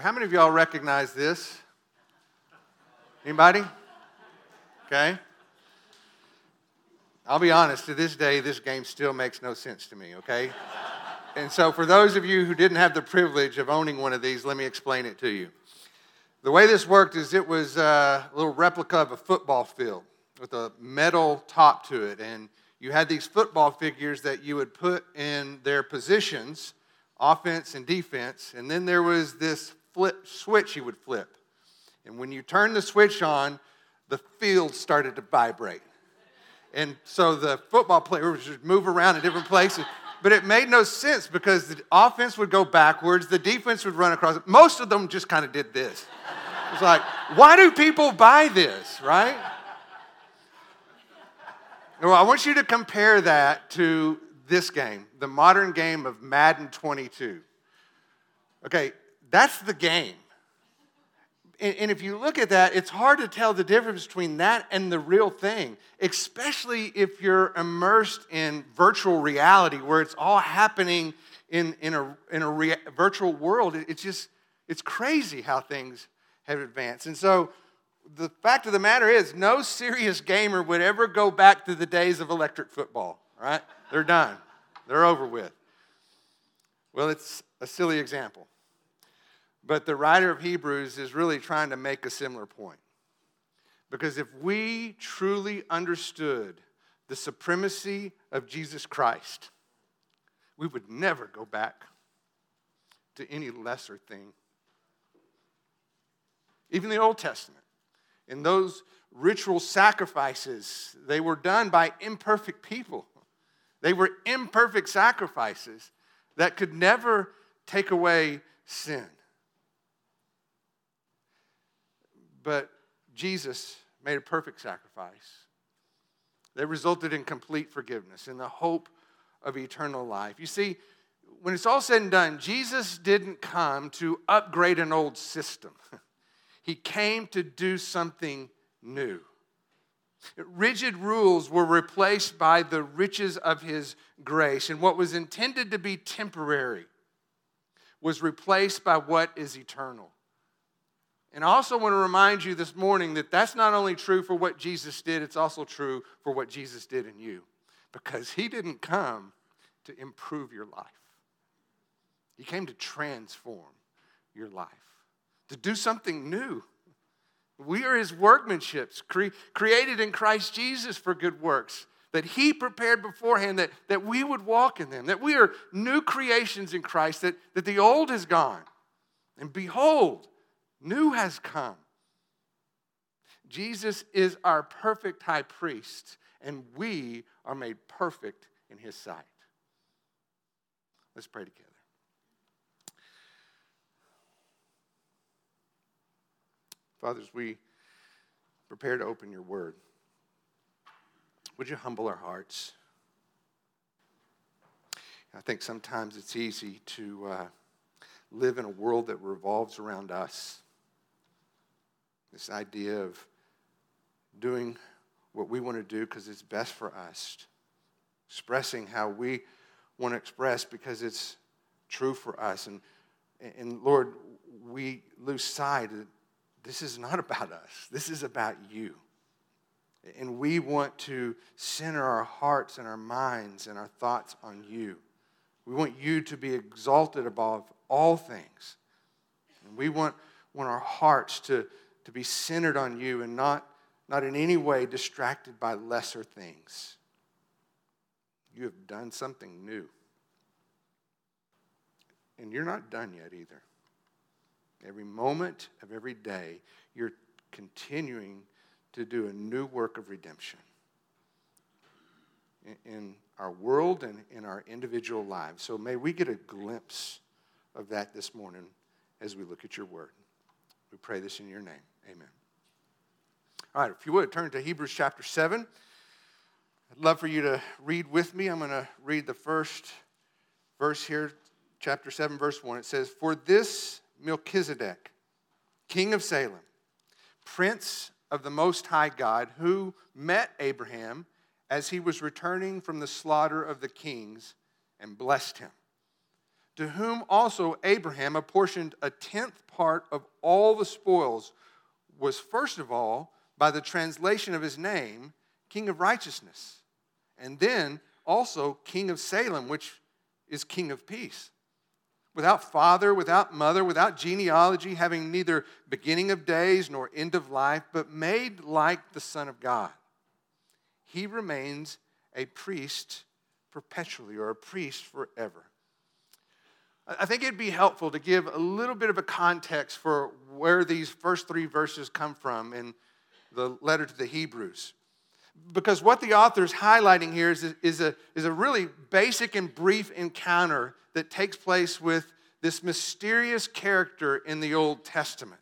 How many of y'all recognize this? Anybody? Okay. I'll be honest, to this day, this game still makes no sense to me, okay? and so, for those of you who didn't have the privilege of owning one of these, let me explain it to you. The way this worked is it was uh, a little replica of a football field with a metal top to it. And you had these football figures that you would put in their positions, offense and defense. And then there was this flip switch you would flip. And when you turned the switch on, the field started to vibrate. And so the football players would move around in different places. But it made no sense because the offense would go backwards, the defense would run across. Most of them just kind of did this. It's like, why do people buy this, right? Well, I want you to compare that to this game, the modern game of Madden 22. Okay, that's the game. And, and, if you look at that, it's hard to tell the difference between that and the real thing, especially if you're immersed in virtual reality where it's all happening in, in a, in a rea- virtual world. It's just, it's crazy how things have advanced. And so the fact of the matter is, no serious gamer would ever go back to the days of electric football, right? They're done, they're over with. Well, it's a silly example. But the writer of Hebrews is really trying to make a similar point. Because if we truly understood the supremacy of Jesus Christ, we would never go back to any lesser thing. Even the Old Testament, in those ritual sacrifices, they were done by imperfect people. They were imperfect sacrifices that could never take away sin. But Jesus made a perfect sacrifice that resulted in complete forgiveness and the hope of eternal life. You see, when it's all said and done, Jesus didn't come to upgrade an old system, He came to do something new. Rigid rules were replaced by the riches of His grace, and what was intended to be temporary was replaced by what is eternal. And I also want to remind you this morning that that's not only true for what Jesus did, it's also true for what Jesus did in you. Because he didn't come to improve your life, he came to transform your life, to do something new. We are his workmanships, cre- created in Christ Jesus for good works that he prepared beforehand that, that we would walk in them, that we are new creations in Christ, that, that the old is gone. And behold, New has come. Jesus is our perfect high priest, and we are made perfect in his sight. Let's pray together. Fathers, we prepare to open your word. Would you humble our hearts? I think sometimes it's easy to uh, live in a world that revolves around us. This idea of doing what we want to do because it's best for us, expressing how we want to express because it's true for us. And, and Lord, we lose sight that this is not about us, this is about you. And we want to center our hearts and our minds and our thoughts on you. We want you to be exalted above all things. And we want, want our hearts to, to be centered on you and not, not in any way distracted by lesser things. You have done something new. And you're not done yet either. Every moment of every day, you're continuing to do a new work of redemption in our world and in our individual lives. So may we get a glimpse of that this morning as we look at your word. We pray this in your name. Amen. All right, if you would turn to Hebrews chapter 7. I'd love for you to read with me. I'm going to read the first verse here, chapter 7, verse 1. It says, For this Melchizedek, king of Salem, prince of the Most High God, who met Abraham as he was returning from the slaughter of the kings and blessed him to whom also Abraham apportioned a tenth part of all the spoils, was first of all, by the translation of his name, King of Righteousness, and then also King of Salem, which is King of Peace. Without father, without mother, without genealogy, having neither beginning of days nor end of life, but made like the Son of God. He remains a priest perpetually or a priest forever. I think it'd be helpful to give a little bit of a context for where these first three verses come from in the letter to the Hebrews. Because what the author is highlighting here is, is, a, is a really basic and brief encounter that takes place with this mysterious character in the Old Testament.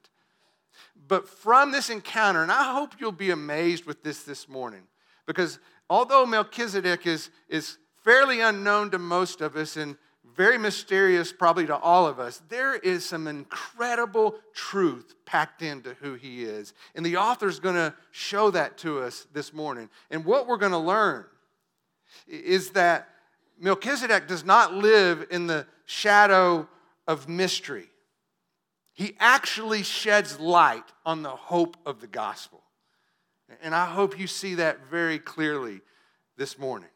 But from this encounter, and I hope you'll be amazed with this this morning, because although Melchizedek is, is fairly unknown to most of us and very mysterious probably to all of us, there is some incredible truth packed into who he is. And the author's going to show that to us this morning. And what we're going to learn is that Melchizedek does not live in the shadow of mystery. He actually sheds light on the hope of the gospel. And I hope you see that very clearly this morning.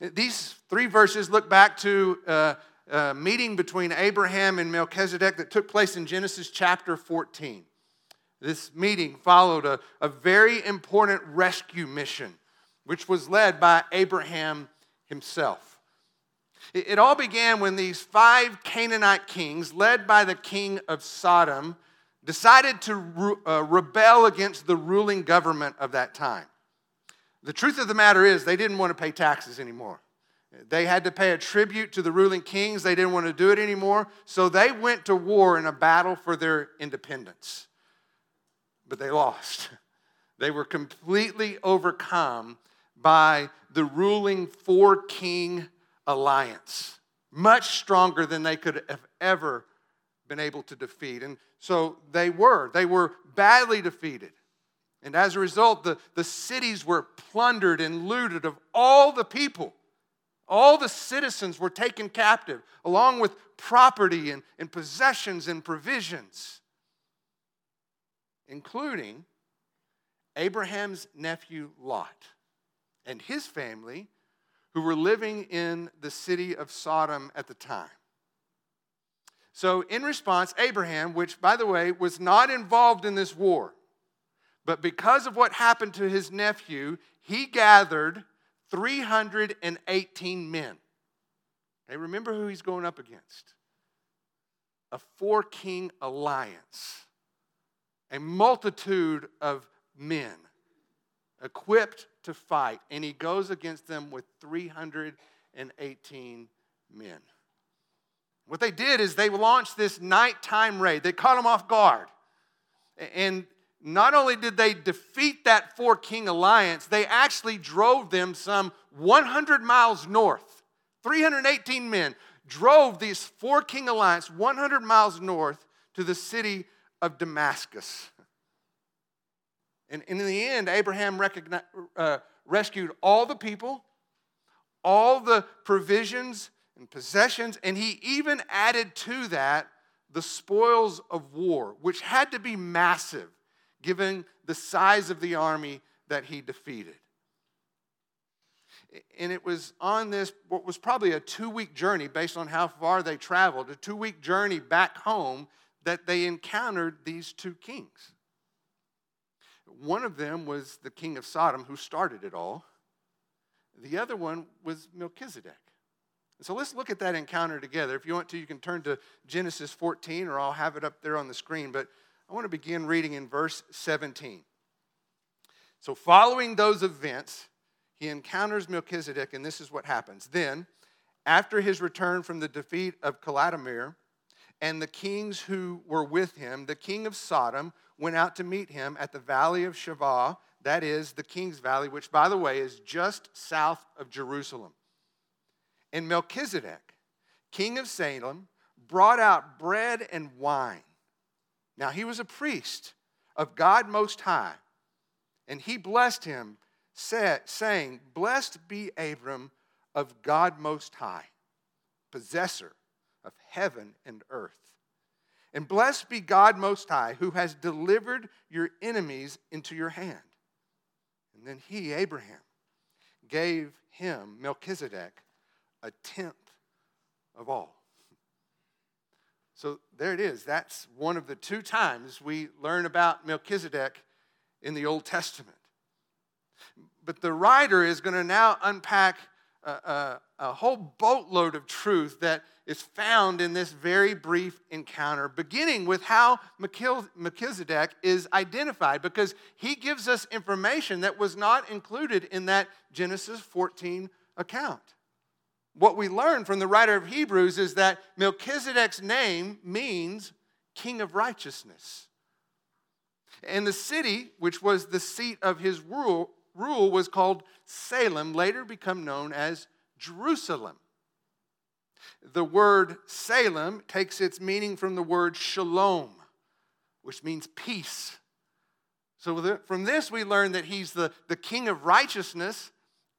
These three verses look back to a, a meeting between Abraham and Melchizedek that took place in Genesis chapter 14. This meeting followed a, a very important rescue mission, which was led by Abraham himself. It, it all began when these five Canaanite kings, led by the king of Sodom, decided to re- uh, rebel against the ruling government of that time. The truth of the matter is, they didn't want to pay taxes anymore. They had to pay a tribute to the ruling kings. They didn't want to do it anymore. So they went to war in a battle for their independence. But they lost. They were completely overcome by the ruling four king alliance, much stronger than they could have ever been able to defeat. And so they were. They were badly defeated. And as a result, the, the cities were plundered and looted of all the people. All the citizens were taken captive, along with property and, and possessions and provisions, including Abraham's nephew Lot and his family, who were living in the city of Sodom at the time. So, in response, Abraham, which, by the way, was not involved in this war, but because of what happened to his nephew, he gathered 318 men. Hey, remember who he's going up against? A four king alliance, a multitude of men equipped to fight, and he goes against them with 318 men. What they did is they launched this nighttime raid. They caught them off guard. And not only did they defeat that four king alliance, they actually drove them some 100 miles north. 318 men drove these four king alliance 100 miles north to the city of Damascus. And, in the end, Abraham uh, rescued all the people, all the provisions and possessions, and he even added to that the spoils of war, which had to be massive given the size of the army that he defeated. And it was on this, what was probably a two week journey based on how far they traveled, a two week journey back home, that they encountered these two kings. One of them was the king of Sodom who started it all, the other one was Melchizedek. So let's look at that encounter together. If you want to, you can turn to Genesis 14, or I'll have it up there on the screen. But I want to begin reading in verse 17. So, following those events, he encounters Melchizedek, and this is what happens. Then, after his return from the defeat of Chedorlaomer and the kings who were with him, the king of Sodom went out to meet him at the valley of Shaveh, that is, the king's valley, which, by the way, is just south of Jerusalem. And Melchizedek, king of Salem, brought out bread and wine. Now, he was a priest of God Most High, and he blessed him, saying, Blessed be Abram of God Most High, possessor of heaven and earth. And blessed be God Most High, who has delivered your enemies into your hand. And then he, Abraham, gave him, Melchizedek, a tenth of all. So there it is. That's one of the two times we learn about Melchizedek in the Old Testament. But the writer is going to now unpack a, a, a, whole boatload of truth that is found in this very brief encounter, beginning with how Melchizedek is identified, because he gives us information that was not included in that Genesis 14 account what we learn from the writer of Hebrews is that Melchizedek's name means king of righteousness. And the city, which was the seat of his rule, rule was called Salem, later become known as Jerusalem. The word Salem takes its meaning from the word shalom, which means peace. So, from this, we learn that he's the, the king of righteousness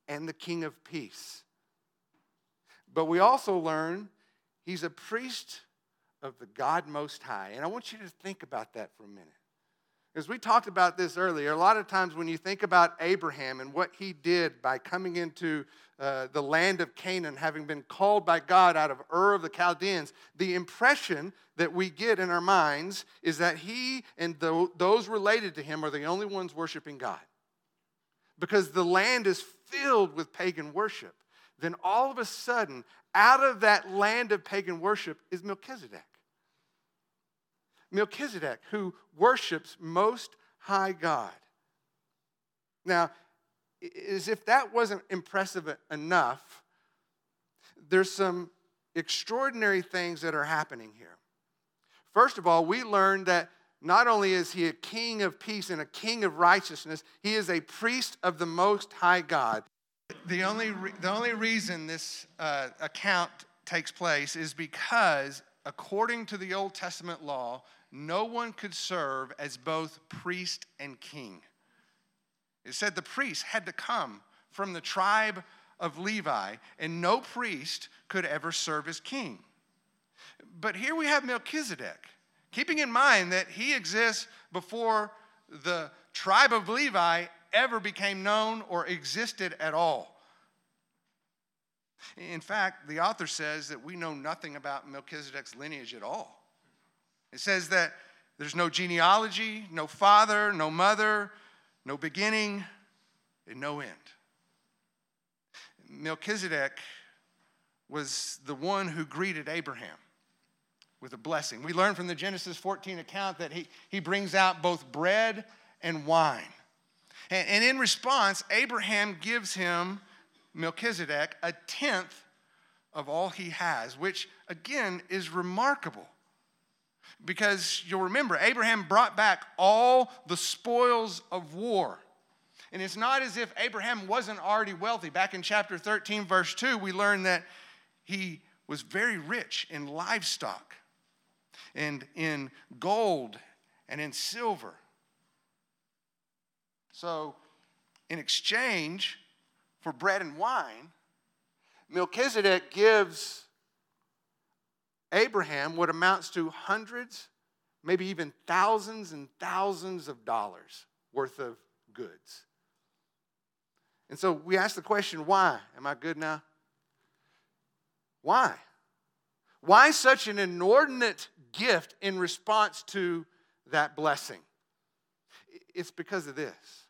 and the king of peace. But we also learn he's a priest of the God Most High. And I want you to think about that for a minute. As we talked about this earlier, a lot of times when you think about Abraham and what he did by coming into uh, the land of Canaan, having been called by God out of Ur of the Chaldeans, the impression that we get in our minds is that he and the, those related to him are the only ones worshiping God. Because the land is filled with pagan worship then all of a sudden, out of that land of pagan worship is Melchizedek. Melchizedek, who worships Most High God. Now, as if that wasn't impressive enough, there's some extraordinary things that are happening here. First of all, we learn that not only is he a king of peace and a king of righteousness, he is a priest of the Most High God. The only, re- the only reason this uh, account takes place is because, according to the Old Testament law, no one could serve as both priest and king. It said the priest had to come from the tribe of Levi, and no priest could ever serve as king. But here we have Melchizedek, keeping in mind that he exists before the tribe of Levi ever became known or existed at all. In fact, the author says that we know nothing about Melchizedek's lineage at all. It says that there's no genealogy, no father, no mother, no beginning, and no end. Melchizedek was the one who greeted Abraham with a blessing. We learn from the Genesis 14 account that he, he brings out both bread and wine. And, in response, Abraham gives him, Melchizedek, a tenth of all he has, which again is remarkable. Because you'll remember, Abraham brought back all the spoils of war. And it's not as if Abraham wasn't already wealthy. Back in chapter 13, verse 2, we learn that he was very rich in livestock and in gold and in silver. So, in exchange for bread and wine, Melchizedek gives Abraham what amounts to hundreds, maybe even thousands and thousands of dollars worth of goods. And so we ask the question why? Am I good now? Why? Why such an inordinate gift in response to that blessing? It's because of this.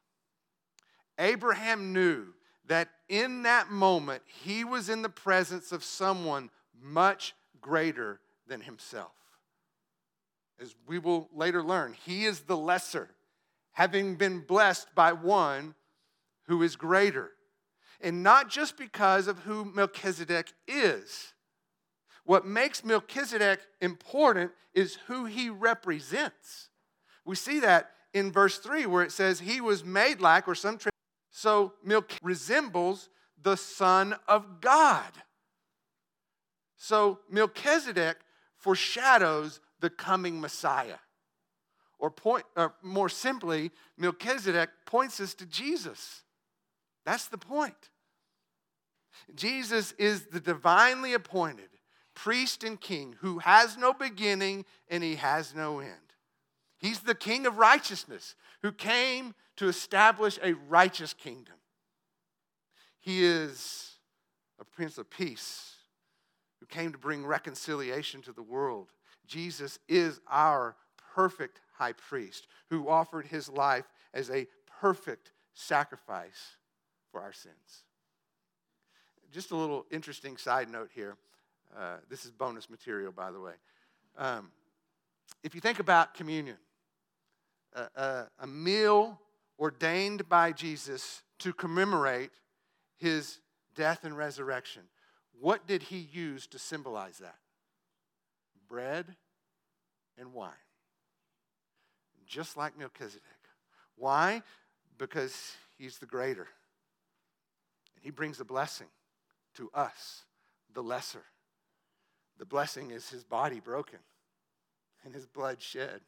Abraham knew that in that moment he was in the presence of someone much greater than himself. As we will later learn, he is the lesser, having been blessed by one who is greater. And not just because of who Melchizedek is. What makes Melchizedek important is who he represents. We see that in verse 3 where it says he was made like, or some so milk resembles the Son of God. So Melchizedek foreshadows the coming Messiah. Or, point, or more simply, Melchizedek points us to Jesus. That's the point. Jesus is the divinely appointed priest and king who has no beginning and he has no end. He's the king of righteousness who came to establish a righteous kingdom. He is a prince of peace who came to bring reconciliation to the world. Jesus is our perfect high priest who offered his life as a perfect sacrifice for our sins. Just a little interesting side note here. Uh, this is bonus material, by the way. Um, if you think about communion, a, a meal ordained by Jesus to commemorate his death and resurrection. What did he use to symbolize that? Bread and wine. Just like Melchizedek. Why? Because he's the greater. And he brings a blessing to us, the lesser. The blessing is his body broken and his blood shed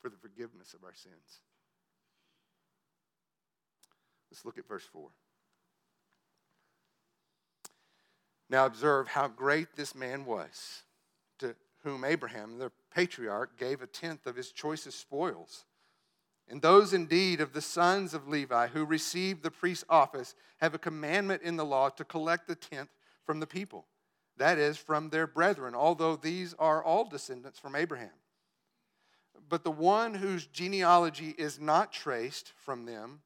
for the forgiveness of our sins. Let's look at verse 4. Now observe how great this man was, to whom Abraham, the patriarch, gave a tenth of his choicest spoils. And those indeed of the sons of Levi who received the priest's office have a commandment in the law to collect the tenth from the people, that is, from their brethren, although these are all descendants from Abraham. But the one whose genealogy is not traced from them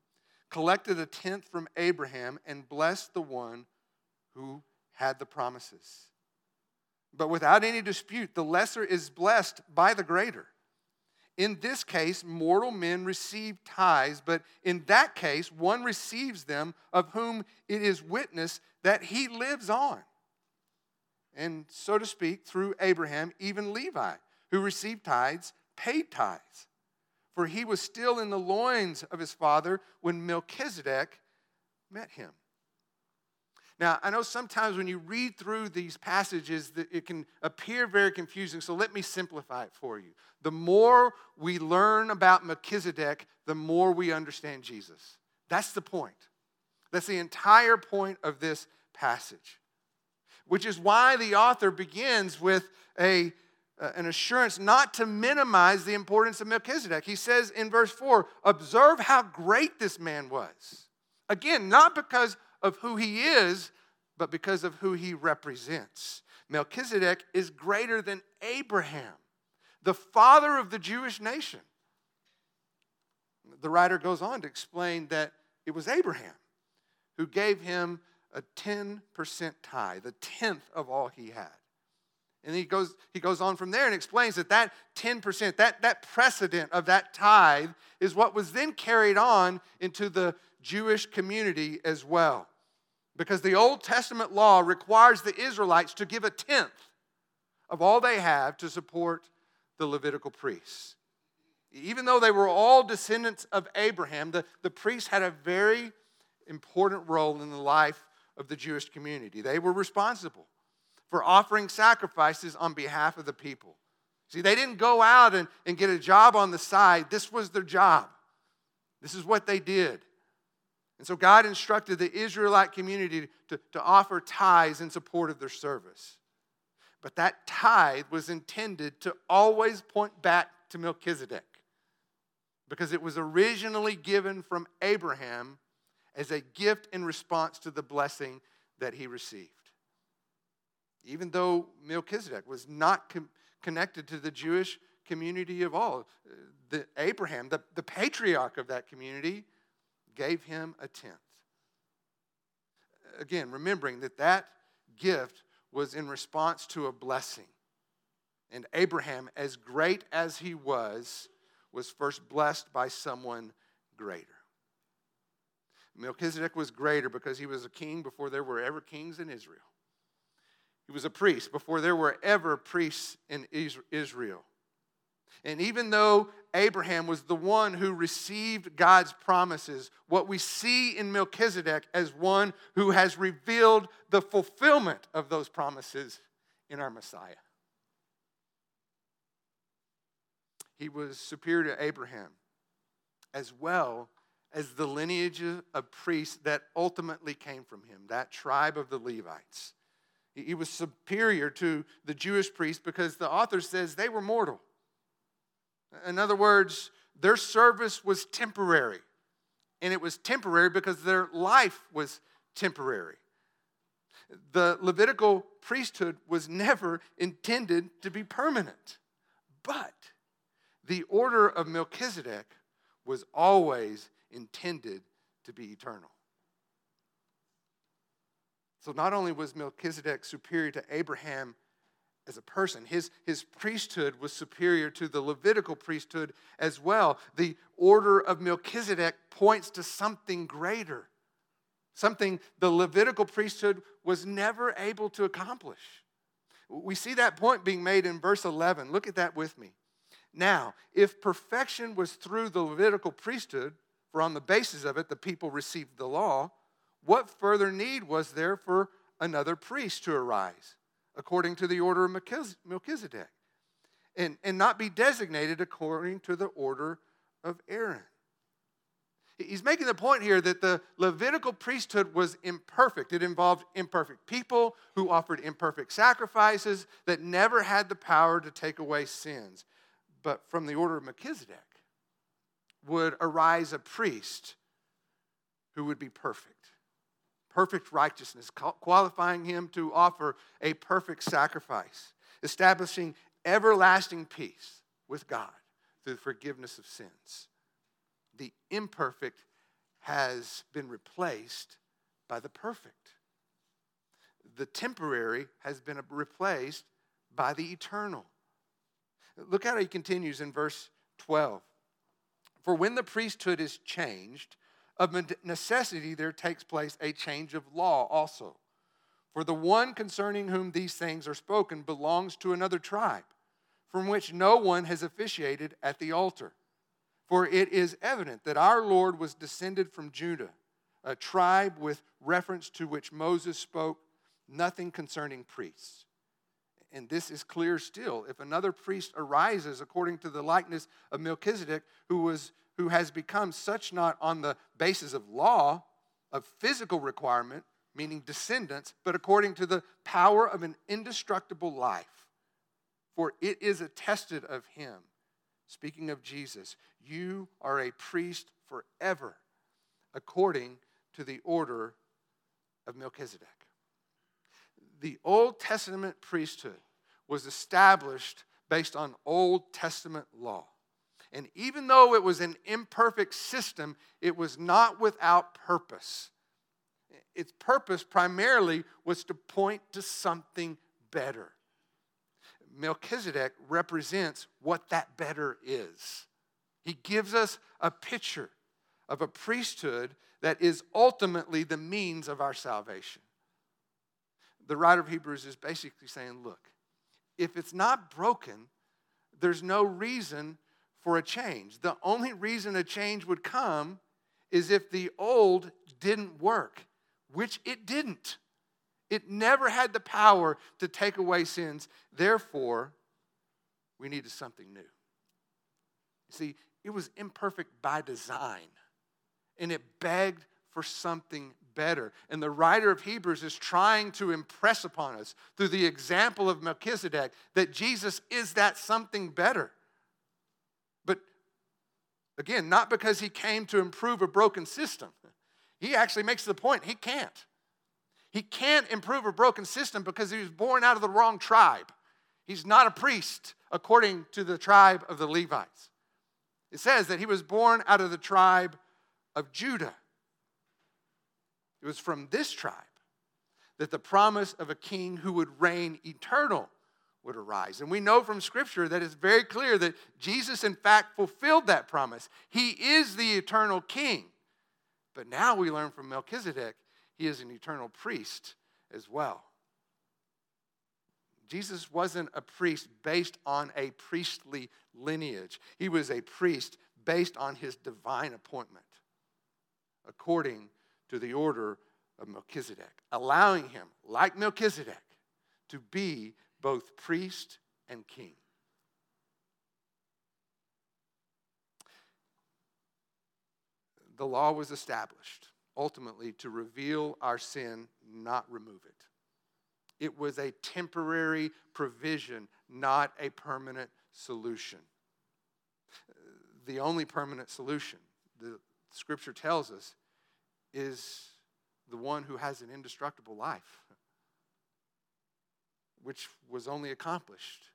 collected a tenth from Abraham and blessed the one who had the promises. But without any dispute, the lesser is blessed by the greater. In this case, mortal men receive tithes, but in that case, one receives them of whom it is witness that he lives on. And so to speak, through Abraham, even Levi, who received tithes, paid tithes. For he was still in the loins of his father when Melchizedek met him. Now, I know sometimes when you read through these passages that it can appear very confusing, so let me simplify it for you. The more we learn about Melchizedek, the more we understand Jesus. That's the point. That's the entire point of this passage. Which is why the author begins with a, Uh, an assurance not to minimize the importance of Melchizedek. He says in verse 4 Observe how great this man was. Again, not because of who he is, but because of who he represents. Melchizedek is greater than Abraham, the father of the Jewish nation. The writer goes on to explain that it was Abraham who gave him a 10% tithe, the tenth of all he had. And he goes, he goes on from there and explains that that 10%, that, that precedent of that tithe, is what was then carried on into the Jewish community as well because the Old Testament law requires the Israelites to give a tenth of all they have to support the Levitical priests. Even though they were all descendants of Abraham, the, the priests had a very important role in the life of the Jewish community. They were responsible for offering sacrifices on behalf of the people. See, they didn't go out and, and get a job on the side, this was their job. This is what they did. And so God instructed the Israelite community to, to offer tithes in support of their service. But that tithe was intended to always point back to Melchizedek because it was originally given from Abraham as a gift in response to the blessing that he received. Even though Melchizedek was not com- connected to the Jewish community of all, uh, the Abraham, the, the patriarch of that community, gave him a tenth. Again, remembering that that gift was in response to a blessing. And Abraham, as great as he was, was first blessed by someone greater. Melchizedek was greater because he was a king before there were ever kings in Israel. He was a priest before there were ever priests in Israel. And even though Abraham was the one who received God's promises, what we see in Melchizedek as one who has revealed the fulfillment of those promises in our Messiah. He was superior to Abraham, as well as the lineage of priests that ultimately came from him, that tribe of the Levites. He was superior to the Jewish priests because the author says they were mortal. In other words, their service was temporary. And it was temporary because their life was temporary. The Levitical priesthood was never intended to be permanent. But the order of Melchizedek was always intended to be eternal. So not only was Melchizedek superior to Abraham as a person, his, his priesthood was superior to the Levitical priesthood as well. The order of Melchizedek points to something greater, something the Levitical priesthood was never able to accomplish. We see that point being made in verse 11. Look at that with me. Now, if perfection was through the Levitical priesthood, for on the basis of it the people received the law, what further need was there for another priest to arise, according to the order of Melchizedek, and, and not be designated according to the order of Aaron? He's making the point here that the Levitical priesthood was imperfect. It involved imperfect people who offered imperfect sacrifices that never had the power to take away sins. But from the order of Melchizedek would arise a priest who would be perfect. Perfect righteousness, qualifying him to offer a perfect sacrifice, establishing everlasting peace with God through the forgiveness of sins the imperfect has been replaced by the perfect. The temporary has been replaced by the eternal. Look how he continues in verse 12. For when the priesthood is changed, of necessity there takes place a change of law also. For the one concerning whom these things are spoken belongs to another tribe, from which no one has officiated at the altar. For it is evident that our Lord was descended from Judah, a tribe with reference to which Moses spoke nothing concerning priests. And this is clear still. If another priest arises according to the likeness of Melchizedek, who, was, who has become such not on the basis of law, of physical requirement, meaning descendants, but according to the power of an indestructible life. For it is attested of him speaking of Jesus, you are a priest forever, according to the order of Melchizedek. The Old Testament priesthood was established based on Old Testament law. And even though it was an imperfect system, it was not without purpose. Its purpose primarily was to point to something better. Melchizedek represents what that better is. He gives us a picture of a priesthood that is ultimately the means of our salvation. The writer of Hebrews is basically saying, look, if it's not broken, there's no reason for a change. The only reason a change would come is if the old didn't work, which it didn't. It never had the power to take away sins. Therefore, we needed something new. See, it was imperfect by design, and it begged for something better. And the writer of Hebrews is trying to impress upon us through the example of Melchizedek that Jesus is that something better. Again, not because he came to improve a broken system. He actually makes the point he can't. He can't improve a broken system because he was born out of the wrong tribe. He's not a priest according to the tribe of the Levites. It says that he was born out of the tribe of Judah. It was from this tribe that the promise of a king who would reign eternal would arise. And we know from Scripture that it's very clear that Jesus, in fact, fulfilled that promise. He is the eternal king. But now we learn from Melchizedek he is an eternal priest as well. Jesus wasn't a priest based on a priestly lineage, he was a priest based on his divine appointment, according to the order of Melchizedek, allowing him, like Melchizedek, to be both priest and king. The law was established ultimately to reveal our sin, not remove it. It was a temporary provision, not a permanent solution. The only permanent solution, the scripture tells us, is the one who has an indestructible life, which was only accomplished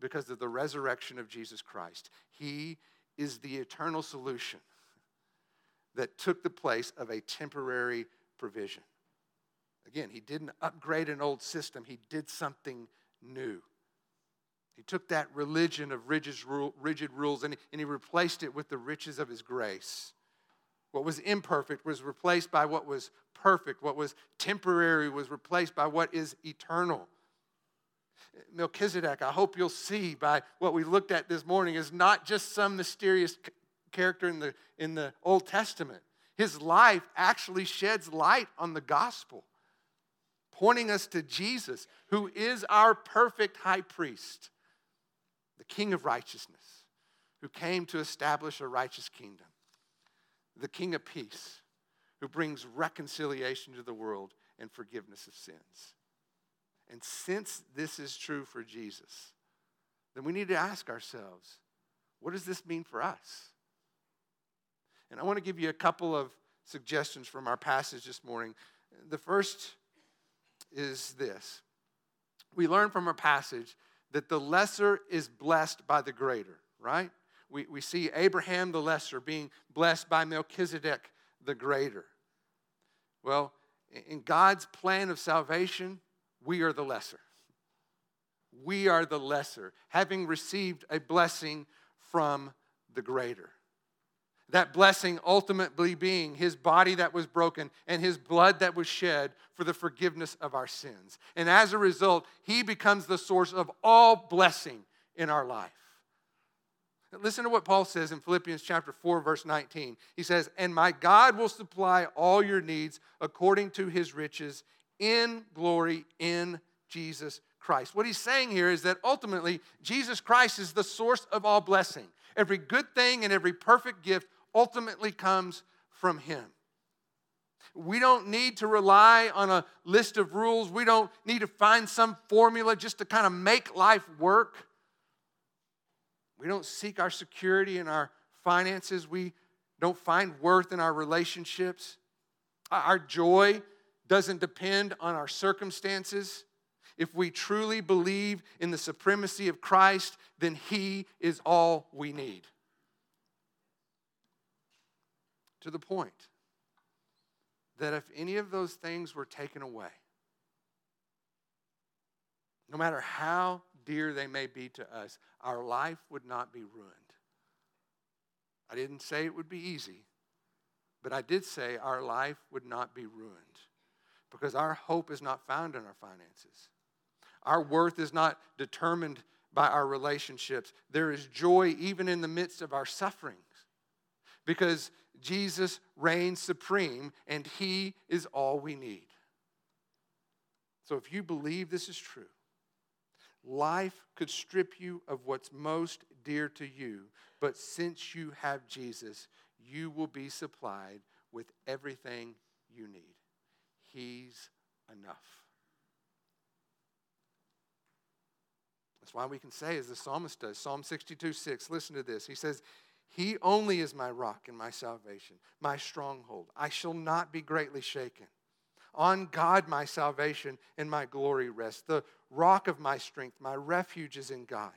because of the resurrection of Jesus Christ. He is the eternal solution that took the place of a temporary provision. Again, he didn't upgrade an old system, he did something new. He took that religion of rigid, rules and he replaced it with the riches of his grace. What was imperfect was replaced by what was perfect. What was temporary was replaced by what is eternal. Melchizedek, I hope you'll see by what we looked at this morning, is not just some mysterious character in the, in the Old Testament. His life actually sheds light on the gospel, pointing us to Jesus, who is our perfect high priest, the King of righteousness, who came to establish a righteous kingdom, the King of peace, who brings reconciliation to the world and forgiveness of sins. And since this is true for Jesus, then we need to ask ourselves what does this mean for us? And I want to give you a couple of suggestions from our passage this morning. The first is this we learn from our passage that the lesser is blessed by the greater, right? We, we see Abraham the lesser being blessed by Melchizedek the greater. Well, in God's plan of salvation, we are the lesser. We are the lesser, having received a blessing from the greater. That blessing ultimately being his body that was broken and his blood that was shed for the forgiveness of our sins. And as a result, he becomes the source of all blessing in our life. Listen to what Paul says in Philippians chapter 4 verse 19. He says, "And my God will supply all your needs according to his riches in glory in Jesus Christ." What he's saying here is that ultimately Jesus Christ is the source of all blessing. Every good thing and every perfect gift ultimately comes from him. We don't need to rely on a list of rules. We don't need to find some formula just to kind of make life work. We don't seek our security in our finances. We don't find worth in our relationships. Our joy doesn't depend on our circumstances. If we truly believe in the supremacy of Christ, then He is all we need. To the point that if any of those things were taken away, no matter how dear they may be to us, our life would not be ruined. I didn't say it would be easy, but I did say our life would not be ruined because our hope is not found in our finances. Our worth is not determined by our relationships. There is joy even in the midst of our sufferings because Jesus reigns supreme and he is all we need. So if you believe this is true, Life could strip you of what's most dear to you, but since you have Jesus, you will be supplied with everything you need. He's enough. That's why we can say, as the psalmist does, Psalm 62 6, listen to this. He says, He only is my rock and my salvation, my stronghold. I shall not be greatly shaken. On God, my salvation and my glory rest. The rock of my strength, my refuge is in God.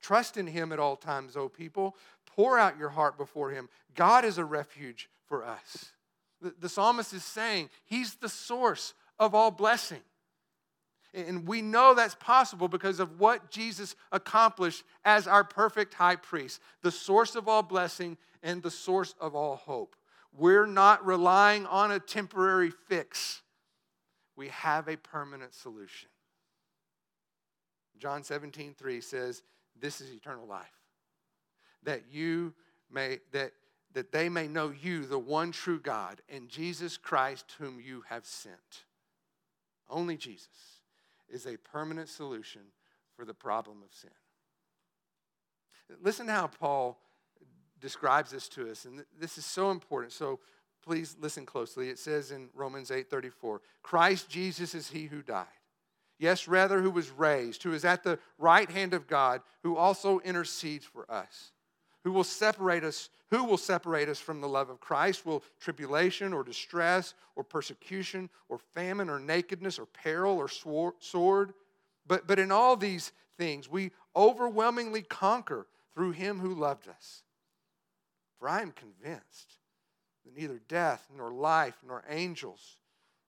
Trust in Him at all times, O people. Pour out your heart before Him. God is a refuge for us. The, the psalmist is saying He's the source of all blessing. And we know that's possible because of what Jesus accomplished as our perfect high priest, the source of all blessing and the source of all hope. We're not relying on a temporary fix we have a permanent solution. John 17, 3 says, This is eternal life. That you may, that, that they may know you, the one true God, and Jesus Christ, whom you have sent. Only Jesus is a permanent solution for the problem of sin. Listen to how Paul describes this to us, and this is so important. So Please listen closely. It says in Romans 8:34, Christ Jesus is he who died. Yes, rather, who was raised, who is at the right hand of God, who also intercedes for us. Who will separate us? Who will separate us from the love of Christ? Will tribulation or distress or persecution or famine or nakedness or peril or sword? But, but in all these things, we overwhelmingly conquer through him who loved us. For I am convinced that neither death, nor life, nor angels,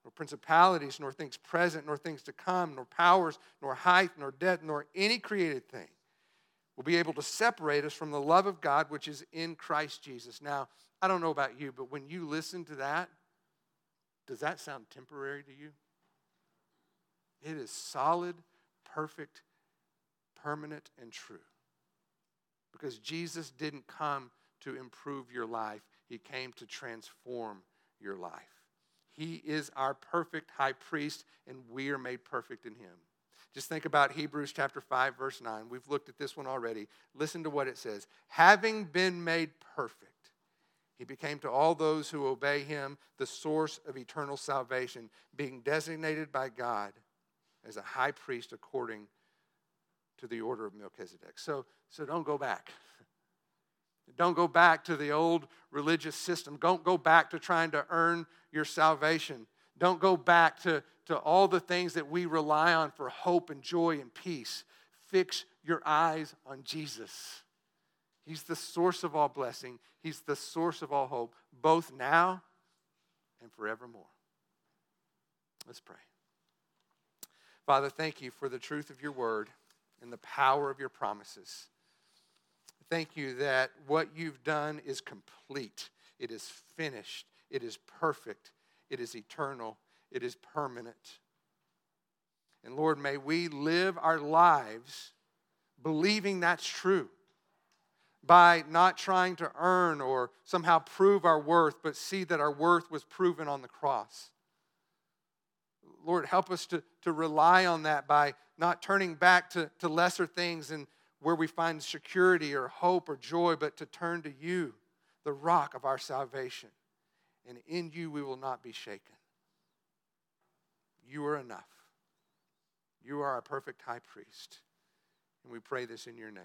nor principalities, nor things present, nor things to come, nor powers, nor height, nor depth, nor any created thing will be able to separate us from the love of God which is in Christ Jesus. Now, I don't know about you, but when you listen to that, does that sound temporary to you? It is solid, perfect, permanent, and true. Because Jesus didn't come to improve your life, He came to transform your life. He is our perfect high priest, and we are made perfect in Him. Just think about Hebrews chapter 5, verse 9. We've looked at this one already. Listen to what it says Having been made perfect, he became to all those who obey him the source of eternal salvation, being designated by God as a high priest according to the order of Melchizedek. So, so don't go back. Don't go back to the old religious system. Don't go back to trying to earn your salvation. Don't go back to, to all the things that we rely on for hope and joy and peace. Fix your eyes on Jesus. He's the source of all blessing, He's the source of all hope, both now and forevermore. Let's pray. Father, thank you for the truth of your word and the power of your promises. Thank you that what you've done is complete, it is finished, it is perfect, it is eternal, it is permanent. And Lord, may we live our lives believing that's true by not trying to earn or somehow prove our worth, but see that our worth was proven on the cross. Lord, help us to, to rely on that by not turning back to, to lesser things and where we find security or hope or joy, but to turn to you, the rock of our salvation. And in you we will not be shaken. You are enough. You are our perfect high priest. And we pray this in your name.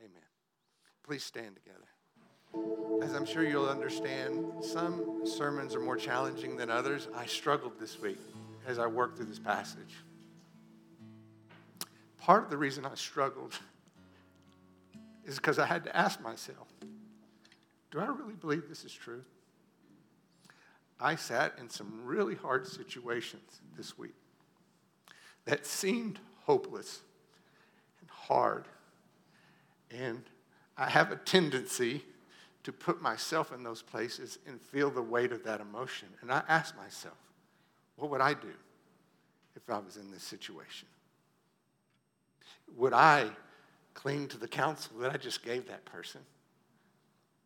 Amen. Please stand together. As I'm sure you'll understand, some sermons are more challenging than others. I struggled this week as I worked through this passage. Part of the reason I struggled is because I had to ask myself do I really believe this is true? I sat in some really hard situations this week that seemed hopeless and hard. And I have a tendency to put myself in those places and feel the weight of that emotion. And I ask myself, what would I do if I was in this situation? Would I cling to the counsel that I just gave that person?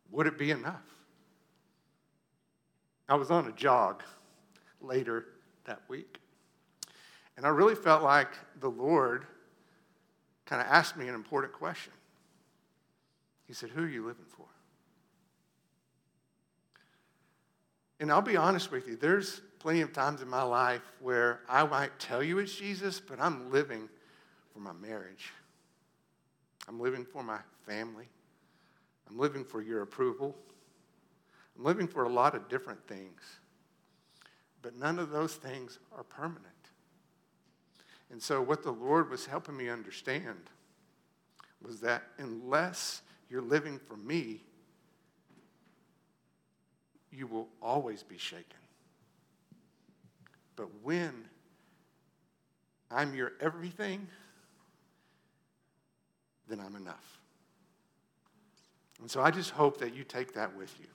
Would it be enough? I was on a jog later that week. And I really felt like the Lord kind of asked me an important question. He said, Who are you living for? And I'll be honest with you, there's plenty of times in my life where I might tell you it's Jesus, but I'm living for my marriage. I'm living for my family. I'm living for your approval. I'm living for a lot of different things, but none of those things are permanent. And so, what the Lord was helping me understand was that unless you're living for me, you will always be shaken. But when I'm your everything, then I'm enough. And so I just hope that you take that with you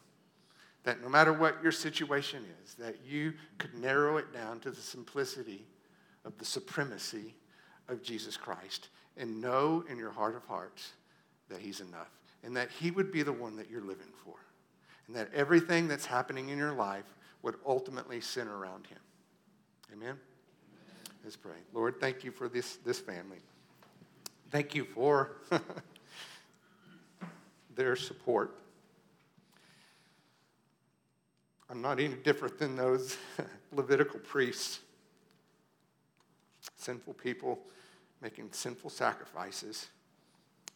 that no matter what your situation is, that you could narrow it down to the simplicity of the supremacy of Jesus Christ and know in your heart of hearts that He's enough and that He would be the one that you're living for and that everything that's happening in your life would ultimately center around Him. Amen? Let's pray. Lord, thank you for this, this family. Thank you for their support. I'm not any different than those Levitical priests. Sinful people making sinful sacrifices,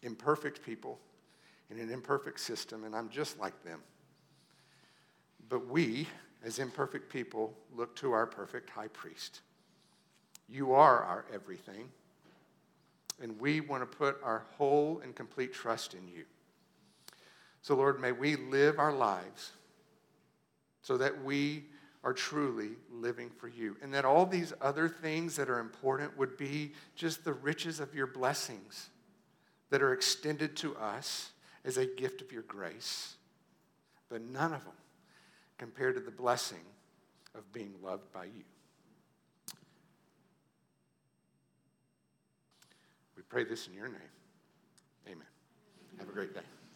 imperfect people in an imperfect system, and I'm just like them. But we, as imperfect people, look to our perfect high priest. You are our everything, and we want to put our whole and complete trust in you. So, Lord, may we live our lives so that we are truly living for you. And that all these other things that are important would be just the riches of your blessings that are extended to us as a gift of your grace. But none of them compared to the blessing of being loved by you. We pray this in your name. Amen. Have a great day.